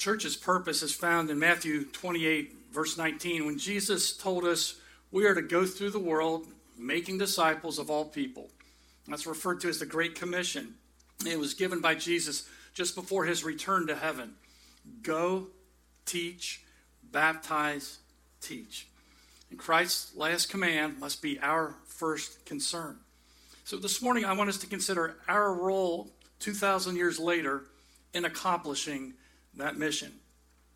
church's purpose is found in Matthew 28, verse 19, when Jesus told us we are to go through the world making disciples of all people. That's referred to as the Great Commission. It was given by Jesus just before his return to heaven. Go, teach, baptize, teach. And Christ's last command must be our first concern. So this morning, I want us to consider our role 2,000 years later in accomplishing that mission.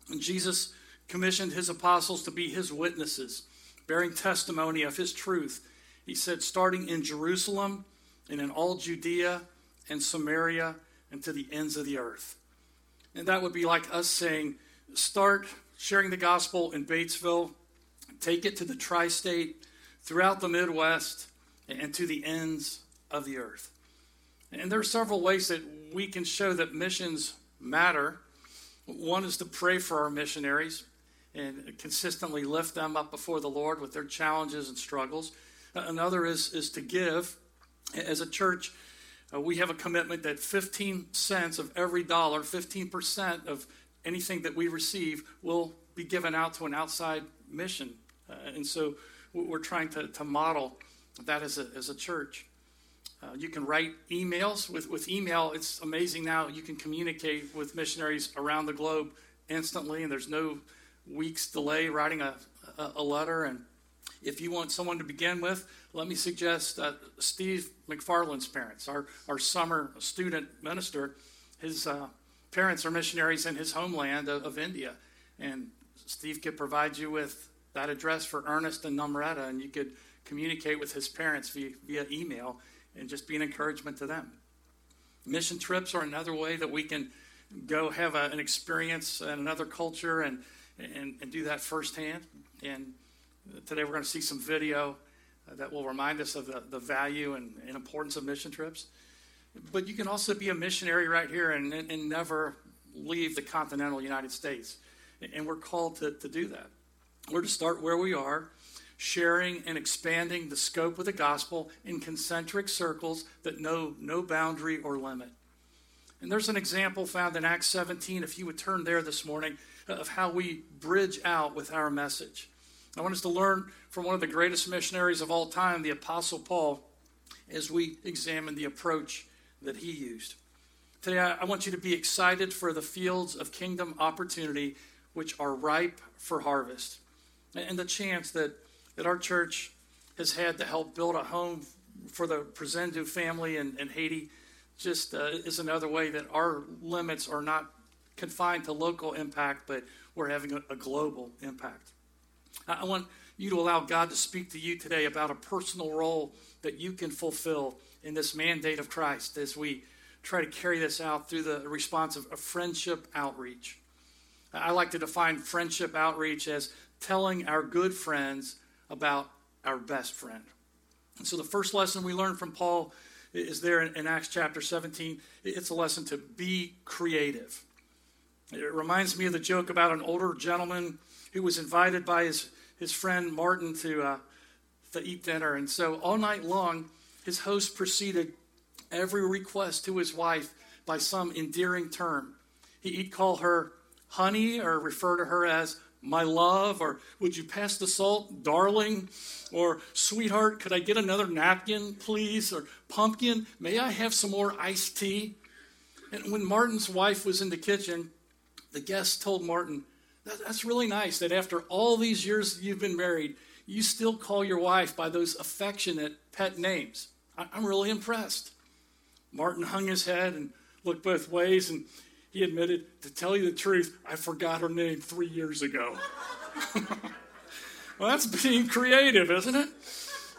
And Jesus commissioned his apostles to be his witnesses, bearing testimony of his truth. He said, starting in Jerusalem and in all Judea and Samaria and to the ends of the earth. And that would be like us saying, start sharing the gospel in Batesville, take it to the tri state, throughout the Midwest, and to the ends of the earth. And there are several ways that we can show that missions matter. One is to pray for our missionaries and consistently lift them up before the Lord with their challenges and struggles. Another is, is to give. As a church, uh, we have a commitment that 15 cents of every dollar, 15% of anything that we receive, will be given out to an outside mission. Uh, and so we're trying to, to model that as a, as a church. Uh, you can write emails. With, with email, it's amazing now. You can communicate with missionaries around the globe instantly, and there's no weeks delay writing a, a, a letter. And if you want someone to begin with, let me suggest uh, Steve McFarland's parents, our, our summer student minister. His uh, parents are missionaries in his homeland of, of, India. And Steve could provide you with that address for Ernest and Namrata, and you could communicate with his parents via, via email and just be an encouragement to them. Mission trips are another way that we can go have a, an experience in another culture and, and, and do that firsthand. And today we're going to see some video uh, that will remind us of the, the value and, and importance of mission trips. But you can also be a missionary right here and, and never leave the continental United States. And we're called to, to do that. We're to start where we are sharing and expanding the scope of the gospel in concentric circles that know no boundary or limit. And there's an example found in Acts 17, if you would turn there this morning, of how we bridge out with our message. I want us to learn from one of the greatest missionaries of all time, the Apostle Paul, as we examine the approach that he used. Today, I want you to be excited for the fields of kingdom opportunity which are ripe for harvest and the chance that that our church has had to help build a home for the Prezendu family in, in Haiti just uh, is another way that our limits are not confined to local impact, but we're having a, a global impact. I, I want you to allow God to speak to you today about a personal role that you can fulfill in this mandate of Christ as we try to carry this out through the response of, of friendship outreach. I like to define friendship outreach as telling our good friends about our best friend. And so the first lesson we learn from Paul is there in, Acts chapter 17. It's a lesson to be creative. It reminds me of the joke about an older gentleman who was invited by his, his friend Martin to, uh, to eat dinner. And so all night long, his host proceeded every request to his wife by some endearing term. He'd call her honey or refer to her as my love, or would you pass the salt, darling, or sweetheart, could I get another napkin, please, or pumpkin, may I have some more iced tea? And when Martin's wife was in the kitchen, the guest told Martin, that, That's really nice that after all these years you've been married, you still call your wife by those affectionate pet names. I'm really impressed. Martin hung his head and looked both ways, and he admitted, to tell you the truth, I forgot her name three years ago. well, that's being creative, isn't it?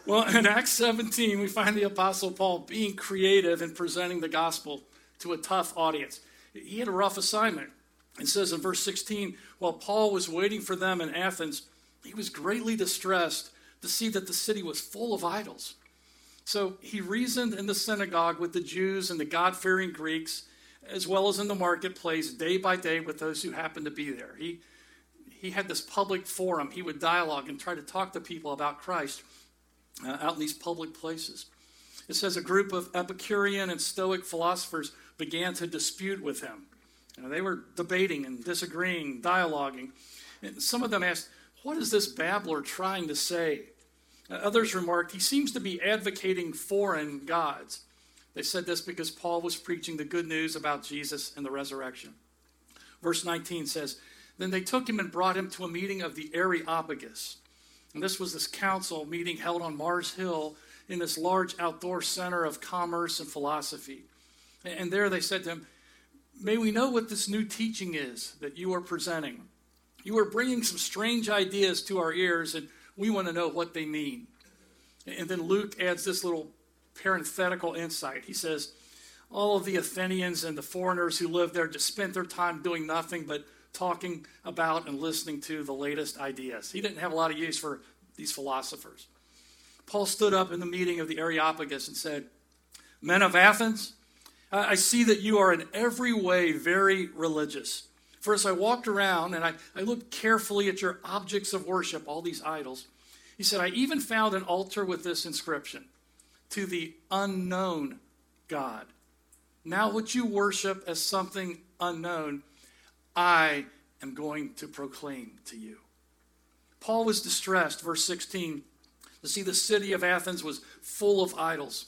Well, in Acts 17, we find the Apostle Paul being creative in presenting the gospel to a tough audience. He had a rough assignment. It says in verse 16, while Paul was waiting for them in Athens, he was greatly distressed to see that the city was full of idols. So he reasoned in the synagogue with the Jews and the God fearing Greeks as well as in the marketplace day by day with those who happened to be there. He, he had this public forum. He would dialogue and try to talk to people about Christ uh, out in these public places. It says a group of Epicurean and Stoic philosophers began to dispute with him. And they were debating and disagreeing, dialoguing. And some of them asked, What is this babbler trying to say? Others remarked, He seems to be advocating foreign gods. They said this because Paul was preaching the good news about Jesus and the resurrection. Verse 19 says, Then they took him and brought him to a meeting of the Areopagus. And this was this council meeting held on Mars Hill in this large outdoor center of commerce and philosophy. And there they said to him, May we know what this new teaching is that you are presenting. You are bringing some strange ideas to our ears, and we want to know what they mean. And then Luke adds this little parenthetical insight. He says, All of the Athenians and the foreigners who lived there just spent their time doing nothing but talking about and listening to the latest ideas. He didn't have a lot of use for these philosophers. Paul stood up in the meeting of the Areopagus and said, Men of Athens, I see that you are in every way very religious. For as I walked around and I, I looked carefully at your objects of worship, all these idols, he said, I even found an altar with this inscription to the unknown God. Now, what you worship as something unknown, I am going to proclaim to you. Paul was distressed, verse 16, to see the city of Athens was full of idols.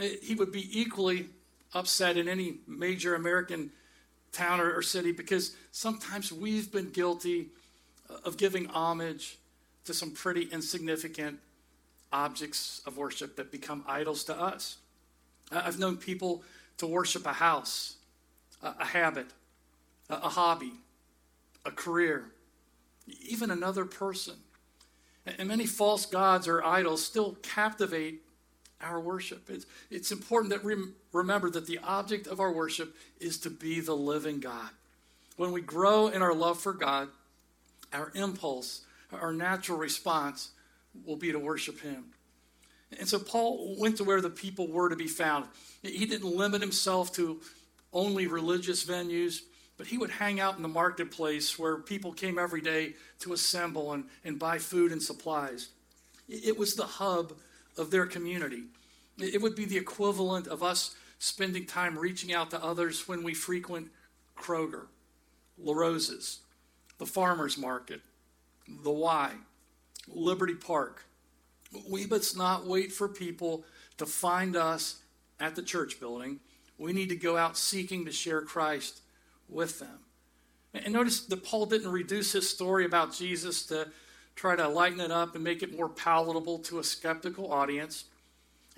Eh, he would be equally upset in any major American town or, city because sometimes we've been guilty uh, of giving homage to some pretty insignificant objects of worship that become idols to us. I've known people to worship a house, a, habit, a, a hobby, a career, even another person. And many false gods or idols still captivate our worship. It's, it's important that we remember that the object of our worship is to be the living God. When we grow in our love for God, our impulse, our natural response will be to worship Him. And so Paul went to where the people were to be found. He didn't limit himself to only religious venues, but he would hang out in the marketplace where people came every day to assemble and, and buy food and supplies. It was the hub of their community. It would be the equivalent of us spending time reaching out to others when we frequent Kroger, La Rosa's, the farmer's market, the Y, Liberty Park. We must not wait for people to find us at the church building. We need to go out seeking to share Christ with them. And notice that Paul didn't reduce his story about Jesus to try to lighten it up and make it more palatable to a skeptical audience.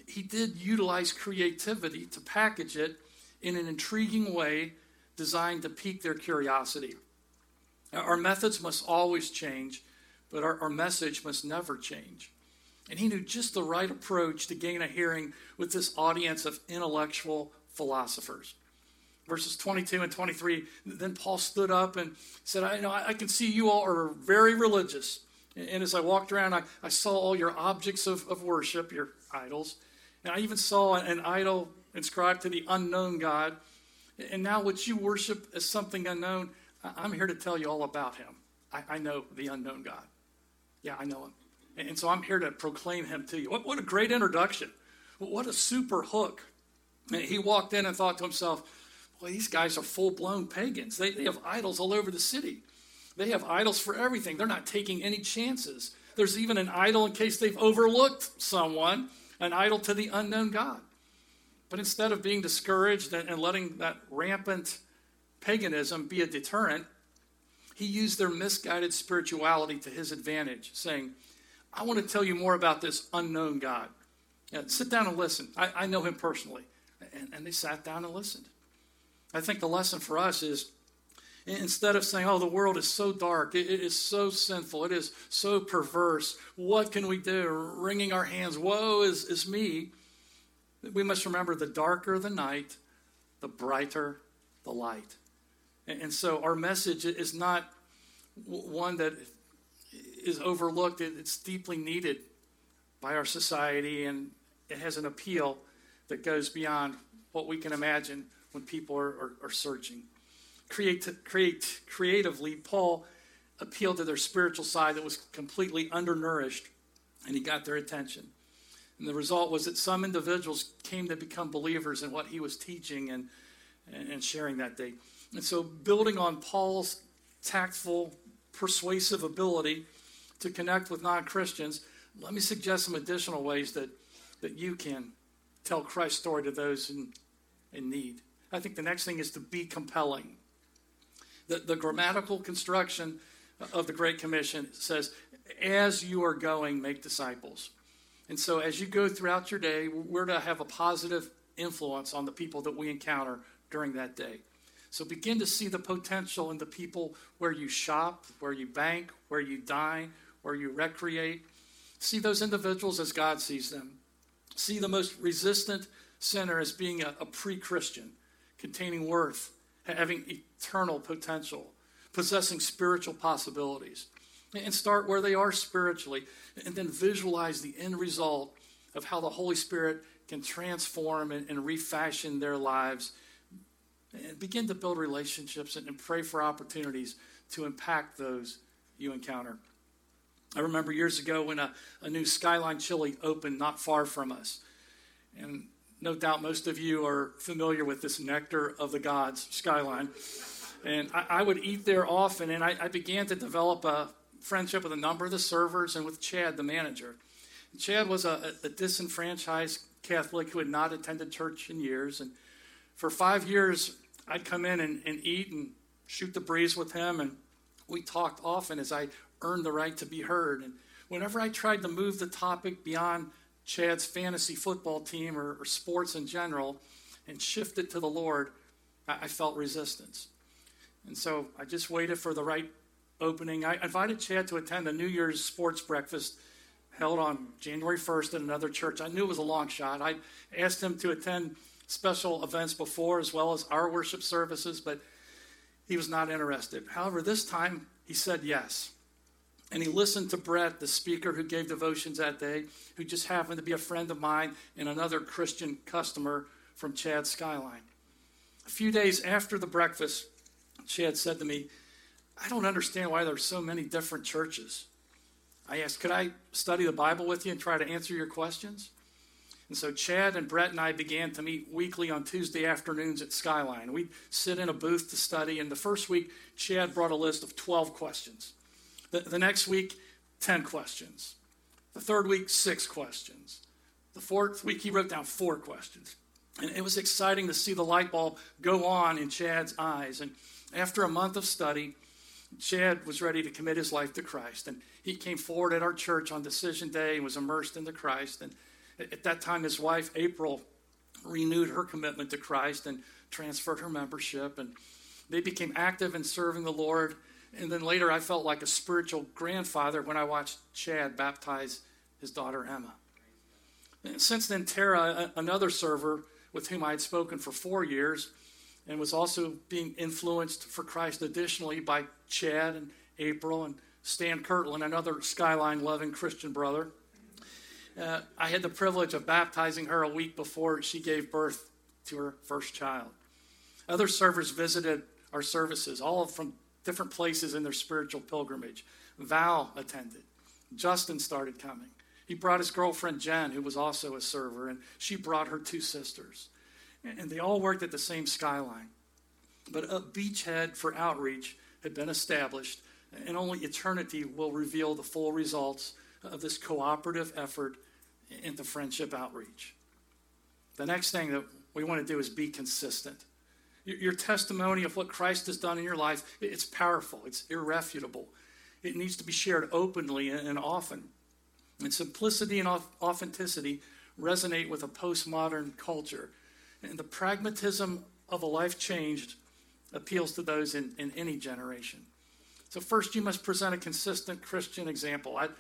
He did utilize creativity to package it in an intriguing way designed to pique their curiosity. Our methods must always change, but our, our message must never change. And he knew just the right approach to gain a hearing with this audience of intellectual philosophers verses 22 and 23. Then Paul stood up and said, I, know, I can see you all are very religious. And as I walked around, I, I saw all your objects of, of worship, your idols. And I even saw an idol inscribed to the unknown God. And now, what you worship as something unknown, I'm here to tell you all about him. I, I know the unknown God. Yeah, I know him. And so I'm here to proclaim him to you. What, what a great introduction. What a super hook. And he walked in and thought to himself, well, these guys are full blown pagans. They, they have idols all over the city. They have idols for everything. They're not taking any chances. There's even an idol in case they've overlooked someone, an idol to the unknown God. But instead of being discouraged and letting that rampant paganism be a deterrent, he used their misguided spirituality to his advantage, saying, I want to tell you more about this unknown God. Yeah, sit down and listen. I, I know him personally. And, and they sat down and listened. I think the lesson for us is instead of saying, oh, the world is so dark, it, it is so sinful, it is so perverse, what can we do? Wringing our hands, woe is, is me. We must remember the darker the night, the brighter the light. And, so our message is not one that is overlooked, it's deeply needed by our society, and it has an appeal that goes beyond what we can imagine when people are, are, are searching. Create, create, creatively, Paul appealed to their spiritual side that was completely undernourished, and he got their attention. And the result was that some individuals came to become believers in what he was teaching and, and sharing that day. And so, building on Paul's tactful, persuasive ability to connect with non Christians, let me suggest some additional ways that, that you can tell Christ's story to those in, in need. I think the next thing is to be compelling. The, the grammatical construction of the Great Commission says, as you are going, make disciples. And so, as you go throughout your day, we're to have a positive influence on the people that we encounter during that day. So, begin to see the potential in the people where you shop, where you bank, where you dine, where you recreate. See those individuals as God sees them. See the most resistant sinner as being a, a pre Christian, containing worth, having eternal potential, possessing spiritual possibilities. And start where they are spiritually, and then visualize the end result of how the Holy Spirit can transform and, and refashion their lives. And begin to build relationships and, and pray for opportunities to impact those you encounter. I remember years ago when a, a new Skyline Chili opened not far from us. And no doubt most of you are familiar with this Nectar of the Gods Skyline. And I, I would eat there often, and I, I, began to develop a friendship with a number of the servers and with Chad, the manager. And Chad was a, a disenfranchised Catholic who had not attended church in years. And for five years, I'd come in and, and eat and shoot the breeze with him. And we talked often as I earned the right to be heard. And whenever I tried to move the topic beyond Chad's fantasy football team or, or sports in general and shift it to the Lord, I, I felt resistance. And so I just waited for the right opening. I invited Chad to attend a New Year's sports breakfast held on January 1st at another church. I knew it was a long shot. I asked him to attend special events before as well as our worship services, but he was not interested. However, this time he said yes. And he listened to Brett, the speaker who gave devotions that day, who just happened to be a friend of mine and another Christian customer from Chad Skyline. A few days after the breakfast, Chad said to me, I don't understand why there's so many different churches. I asked, Could I study the Bible with you and try to answer your questions? And so Chad and Brett and I began to meet weekly on Tuesday afternoons at Skyline. We'd sit in a booth to study, and the first week, Chad brought a list of 12 questions. The, the next week, 10 questions. The third week, six questions. The fourth week, he wrote down four questions. And it was exciting to see the light bulb go on in Chad's eyes. And after a month of study, Chad was ready to commit his life to Christ. And he came forward at our church on decision day and was immersed into Christ. And at that time, his wife, April, renewed her commitment to Christ and transferred her membership. And they became active in serving the Lord and then later, I felt like a spiritual grandfather when I watched Chad baptize his daughter Emma. And since then, Tara, another server with whom I had spoken for four years, and was also being influenced for Christ additionally by Chad and April and Stan Kirtland, another skyline loving Christian brother. Uh, I had the privilege of baptizing her a week before she gave birth to her first child. Other servers visited our services, all from different places in their spiritual pilgrimage. Val attended. Justin started coming. He brought his girlfriend Jen, who was also a server, and she brought her two sisters. And they all worked at the same skyline. But a beachhead for outreach had been established, and only eternity will reveal the full results of this cooperative effort into friendship outreach. The next thing that we want to do is be consistent. Your testimony of what Christ has done in your life, it's powerful, it's irrefutable. It needs to be shared openly and often. And simplicity and authenticity resonate with a postmodern culture. And the pragmatism of a life changed appeals to those in, in any generation. So, first, you must present a consistent Christian example. That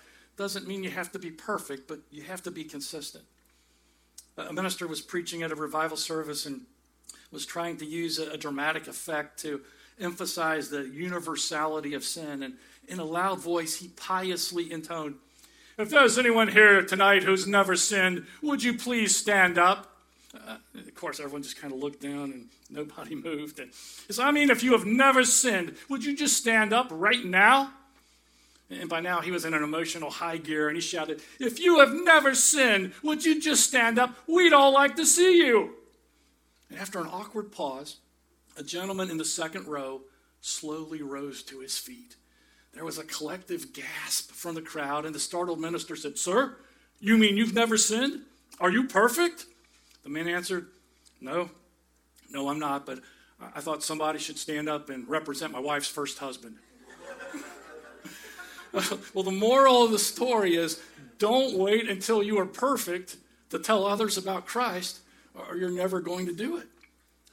doesn't mean you have to be perfect, but you have to be consistent. A minister was preaching at a revival service and was trying to use a, dramatic effect to emphasize the universality of sin. And in a loud voice, he piously intoned, If there's anyone here tonight who's never sinned, would you please stand up? Uh, of course, everyone just kind of looked down and nobody moved. And so, I mean, if you have never sinned, would you just stand up right now? And by now, he was in an emotional high gear and he shouted, If you have never sinned, would you just stand up? We'd all like to see you. And after an awkward pause, a gentleman in the second row slowly rose to his feet. There was a collective gasp from the crowd, and the startled minister said, Sir, you mean you've never sinned? Are you perfect? The man answered, No, no, I'm not, but I thought somebody should stand up and represent my wife's first husband. well, the moral of the story is don't wait until you are perfect to tell others about Christ, or you're never going to do it.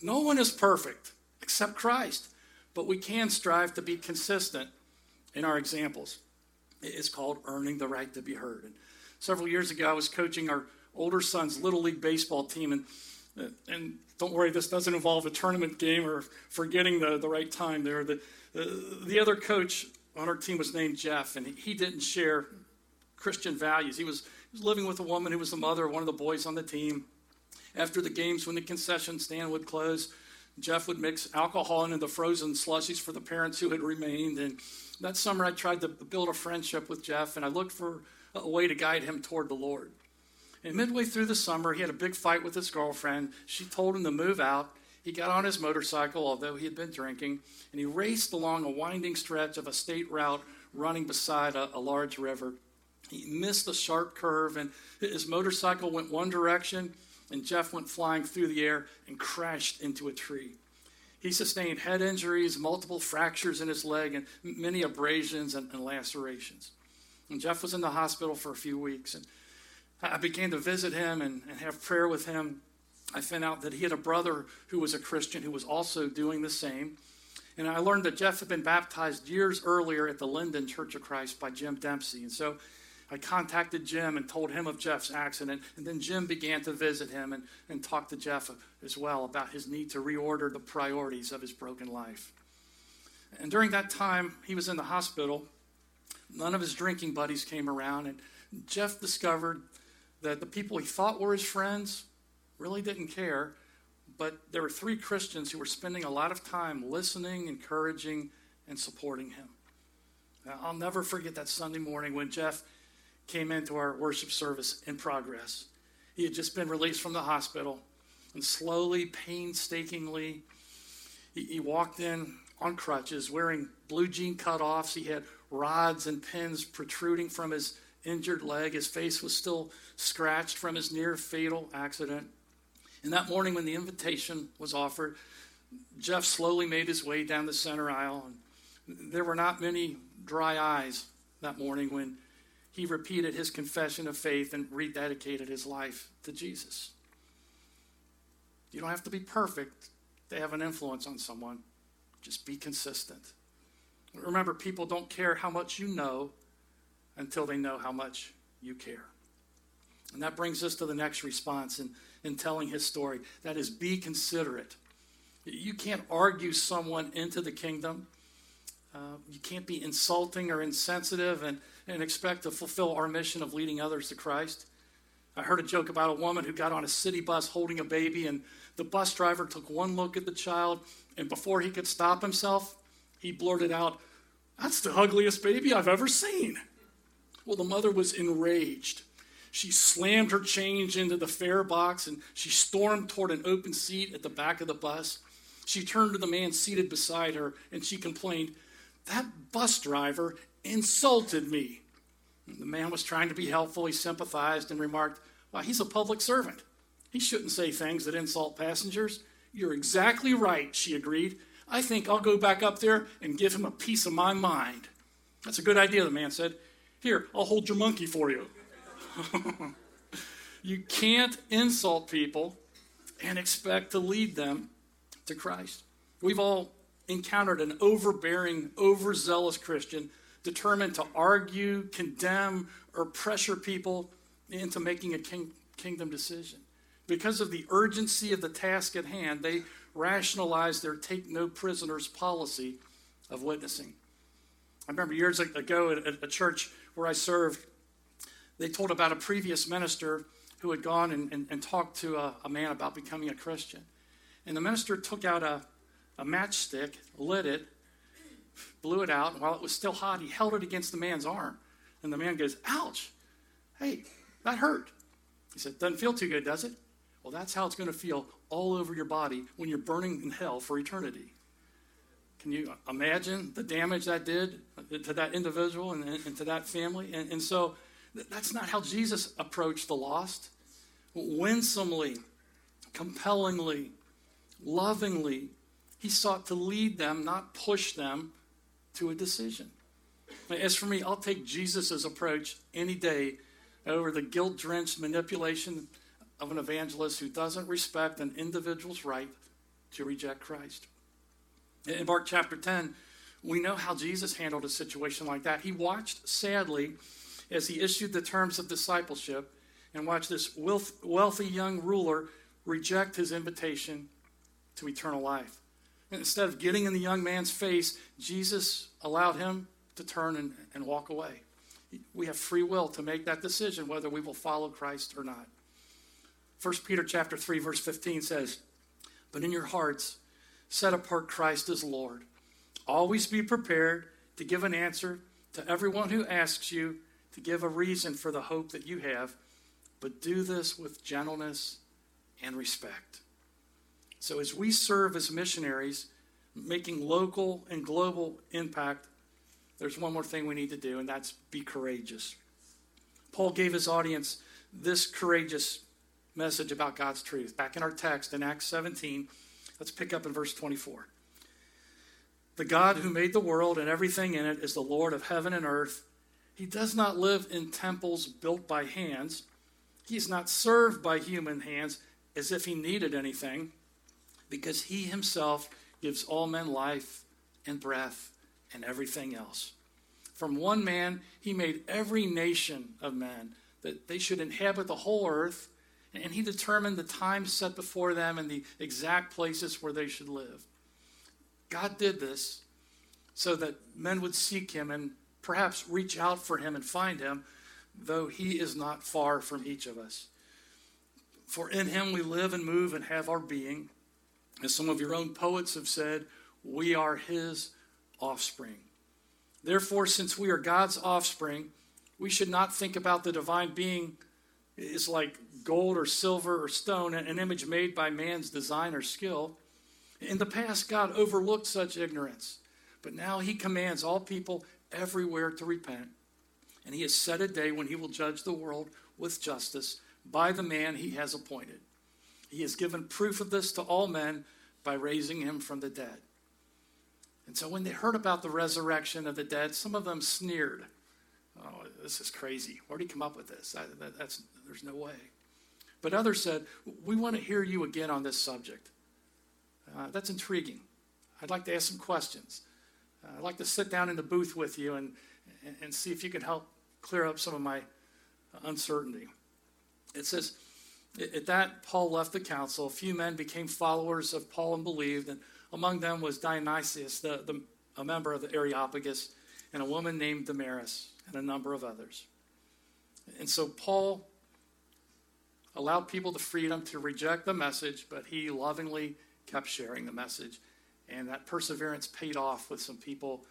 No one is perfect except Christ, but we can strive to be consistent in our examples. It's called earning the right to be heard. And several years ago, I was coaching our older son's little league baseball team, and uh, and don't worry, this doesn't involve a tournament game or forgetting the, the right time there. The, the, the other coach on our team was named Jeff, and he didn't share Christian values. He was, he was living with a woman who was the mother of one of the boys on the team. After the games, when the concession stand would close, Jeff would mix alcohol into the frozen slushies for the parents who had remained. And that summer, I tried to build a friendship with Jeff, and I looked for a way to guide him toward the Lord. And midway through the summer, he had a big fight with his girlfriend. She told him to move out. He got on his motorcycle, although he had been drinking, and he raced along a winding stretch of a state route running beside a, a large river. He missed a sharp curve, and his motorcycle went one direction, and Jeff went flying through the air and crashed into a tree. He sustained head injuries, multiple fractures in his leg, and many abrasions and, and lacerations. And Jeff was in the hospital for a few weeks, and I began to visit him and, and have prayer with him. I found out that he had a brother who was a Christian who was also doing the same. And I learned that Jeff had been baptized years earlier at the Linden Church of Christ by Jim Dempsey. And so I contacted Jim and told him of Jeff's accident. And then Jim began to visit him and, and talk to Jeff as well about his need to reorder the priorities of his broken life. And during that time, he was in the hospital. None of his drinking buddies came around. And Jeff discovered that the people he thought were his friends really didn't care, but there were three Christians who were spending a lot of time listening, encouraging, and supporting him. Now, I'll never forget that Sunday morning when Jeff came into our worship service in progress. He had just been released from the hospital, and slowly, painstakingly, he, he walked in on crutches, wearing blue jean cutoffs. He had rods and pins protruding from his injured leg. His face was still scratched from his near fatal accident. And that morning, when the invitation was offered, Jeff slowly made his way down the center aisle. And there were not many dry eyes that morning when he repeated his confession of faith and rededicated his life to Jesus. You don't have to be perfect to have an influence on someone, just be consistent. Remember, people don't care how much you know until they know how much you care. And that brings us to the next response in, in telling his story that is, be considerate. You can't argue someone into the kingdom. Uh, you can't be insulting or insensitive and, and expect to fulfill our mission of leading others to Christ. I heard a joke about a woman who got on a city bus holding a baby, and the bus driver took one look at the child, and before he could stop himself, he blurted out, That's the ugliest baby I've ever seen. Well, the mother was enraged. She slammed her change into the fare box and she stormed toward an open seat at the back of the bus. She turned to the man seated beside her and she complained, That bus driver insulted me. The man was trying to be helpful. He sympathized and remarked, Well, he's a public servant. He shouldn't say things that insult passengers. You're exactly right, she agreed. I think I'll go back up there and give him a piece of my mind. That's a good idea, the man said. Here, I'll hold your monkey for you. you can't insult people and expect to lead them to Christ. We've all encountered an overbearing, overzealous Christian determined to argue, condemn, or pressure people into making a king, kingdom decision. Because of the urgency of the task at hand, they rationalize their take no prisoners policy of witnessing. I remember years ago at a church where I served, they told about a previous minister who had gone and, and, and talked to a, a, man about becoming a Christian. And the minister took out a, a matchstick, lit it, blew it out, and while it was still hot, he held it against the man's arm. And the man goes, Ouch! Hey, that hurt. He said, Doesn't feel too good, does it? Well, that's how it's going to feel all over your body when you're burning in hell for eternity. Can you imagine the damage that did to that individual and, and to that family? And, and so that's not how Jesus approached the lost. Winsomely, compellingly, lovingly, he sought to lead them, not push them to a decision. As for me, I'll take Jesus' approach any day over the guilt drenched manipulation of an evangelist who doesn't respect an individual's right to reject Christ. In Mark chapter 10, we know how Jesus handled a situation like that. He watched sadly as he issued the terms of discipleship and watched this wealthy young ruler reject his invitation to eternal life. And instead of getting in the young man's face, Jesus allowed him to turn and, and walk away. We have free will to make that decision whether we will follow Christ or not. 1 Peter chapter 3 verse 15 says, "But in your hearts set apart Christ as Lord. Always be prepared to give an answer to everyone who asks you to give a reason for the hope that you have, but do this with gentleness and respect." So as we serve as missionaries, making local and global impact, there's one more thing we need to do, and that's be courageous. Paul gave his audience this courageous message about God's truth. Back in our text in Acts 17, let's pick up in verse 24. The God who made the world and everything in it is the Lord of heaven and earth. He does not live in temples built by hands. He is not served by human hands as if he needed anything because he himself gives all men life and breath and everything else. From one man, he made every nation of men that they should inhabit the whole earth, and he determined the time set before them and the exact places where they should live. God did this so that men would seek him and perhaps reach out for him and find him, though he is not far from each of us. For in him we live and move and have our being. As some of your own poets have said, we are his offspring. Therefore, since we are God's offspring, we should not think about the divine being is like gold or silver or stone, an image made by man's design or skill. In the past, God overlooked such ignorance, but now he commands all people everywhere to repent. And he has set a day when he will judge the world with justice by the man he has appointed. He has given proof of this to all men by raising him from the dead. And so when they heard about the resurrection of the dead, some of them sneered. Oh, this is crazy. Where did he come up with this? That, that, that's, there's no way. But others said, We want to hear you again on this subject. Uh, that's intriguing. I'd like to ask some questions. I'd like to sit down in the booth with you and, and see if you can help clear up some of my uncertainty. It says, at that, Paul left the council. A few men became followers of Paul and believed, and among them was Dionysius, the, the, a member of the Areopagus, and a woman named Damaris, and a number of others. And so Paul allowed people the freedom to reject the message, but he lovingly kept sharing the message. And that perseverance paid off with some people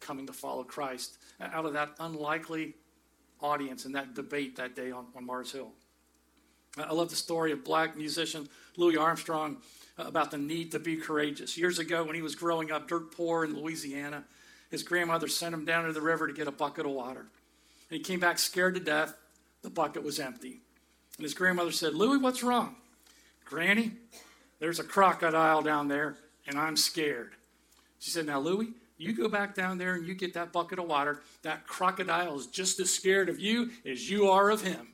coming to follow Christ out of that unlikely audience and that debate that day on, on Mars Hill. I love the story of black musician Louis Armstrong uh, about the need to be courageous. Years ago, when he was growing up dirt poor in Louisiana, his grandmother sent him down to the river to get a bucket of water. And he came back scared to death. The bucket was empty. And his grandmother said, Louis, what's wrong? Granny, there's a crocodile down there, and I'm scared. She said, Now, Louis, you go back down there and you get that bucket of water. That crocodile is just as scared of you as you are of him.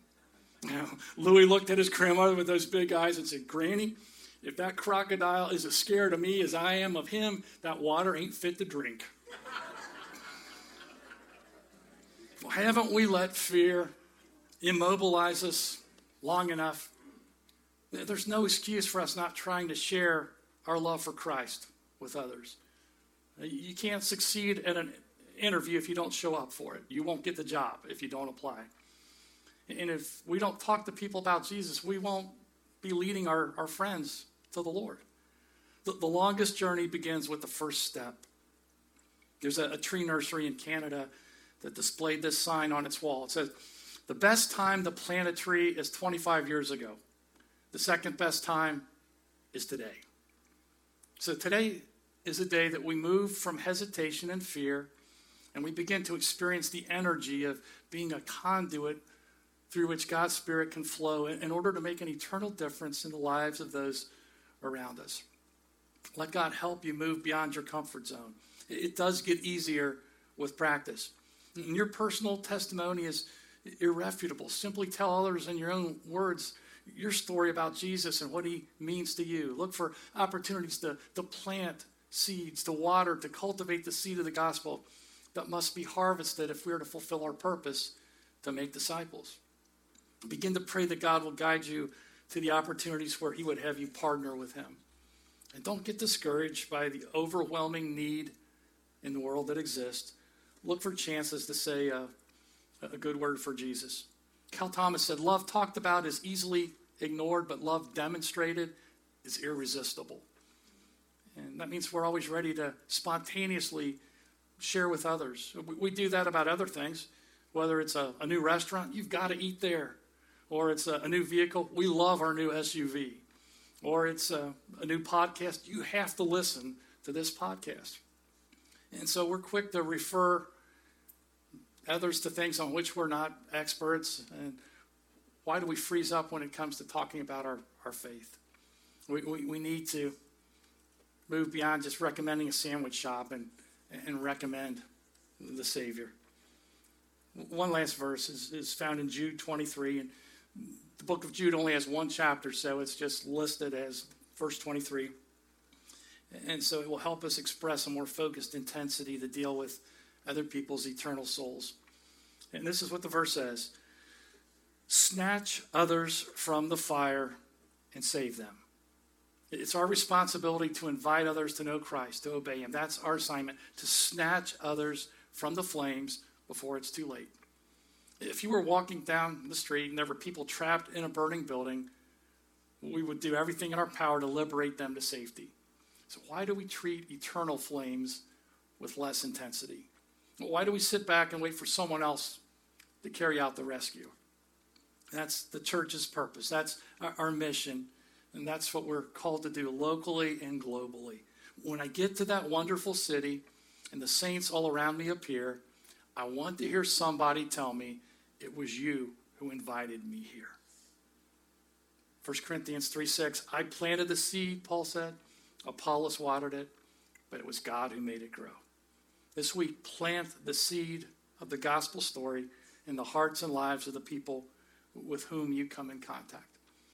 Now, Louis looked at his grandmother with those big eyes and said, Granny, if that crocodile is as scared of me as I am of him, that water ain't fit to drink. well, haven't we let fear immobilize us long enough? There's no excuse for us not trying to share our love for Christ with others. You can't succeed at an interview if you don't show up for it. You won't get the job if you don't apply. And if we don't talk to people about Jesus, we won't be leading our, our friends to the Lord. The, the longest journey begins with the first step. There's a, a tree nursery in Canada that displayed this sign on its wall. It says, The best time to plant a tree is 25 years ago. The second best time is today. So today is a day that we move from hesitation and fear and we begin to experience the energy of being a conduit through which God's Spirit can flow in order to make an eternal difference in the lives of those around us. Let God help you move beyond your comfort zone. It does get easier with practice. And your personal testimony is irrefutable. Simply tell others in your own words your story about Jesus and what he means to you. Look for opportunities to, to plant seeds, to water, to cultivate the seed of the gospel that must be harvested if we are to fulfill our purpose to make disciples. Begin to pray that God will guide you to the opportunities where he would have you partner with him. And don't get discouraged by the overwhelming need in the world that exists. Look for chances to say a, a good word for Jesus. Cal Thomas said, Love talked about is easily ignored, but love demonstrated is irresistible. And that means we're always ready to spontaneously share with others. We, do that about other things, whether it's a, a new restaurant, you've got to eat there, or it's a, a, new vehicle, we love our new SUV, or it's a, a new podcast, you have to listen to this podcast. And so we're quick to refer others to things on which we're not experts. And why do we freeze up when it comes to talking about our, our faith? We, we, we need to move beyond just recommending a sandwich shop and, and recommend the Savior. One last verse is, is found in Jude 23. And the book of Jude only has one chapter, so it's just listed as verse 23. And so it will help us express a more focused intensity to deal with other people's eternal souls. And this is what the verse says Snatch others from the fire and save them. It's our responsibility to invite others to know Christ, to obey Him. That's our assignment, to snatch others from the flames before it's too late. If you were walking down the street and there were people trapped in a burning building, we would do everything in our power to liberate them to safety. So, why do we treat eternal flames with less intensity? Why do we sit back and wait for someone else to carry out the rescue? That's the church's purpose. That's our, mission. And that's what we're called to do locally and globally. When I get to that wonderful city and the saints all around me appear, I want to hear somebody tell me it was you who invited me here. 1 Corinthians 3 6, I planted the seed, Paul said. Apollos watered it, but it was God who made it grow. This week, plant the seed of the gospel story in the hearts and lives of the people with whom you come in contact.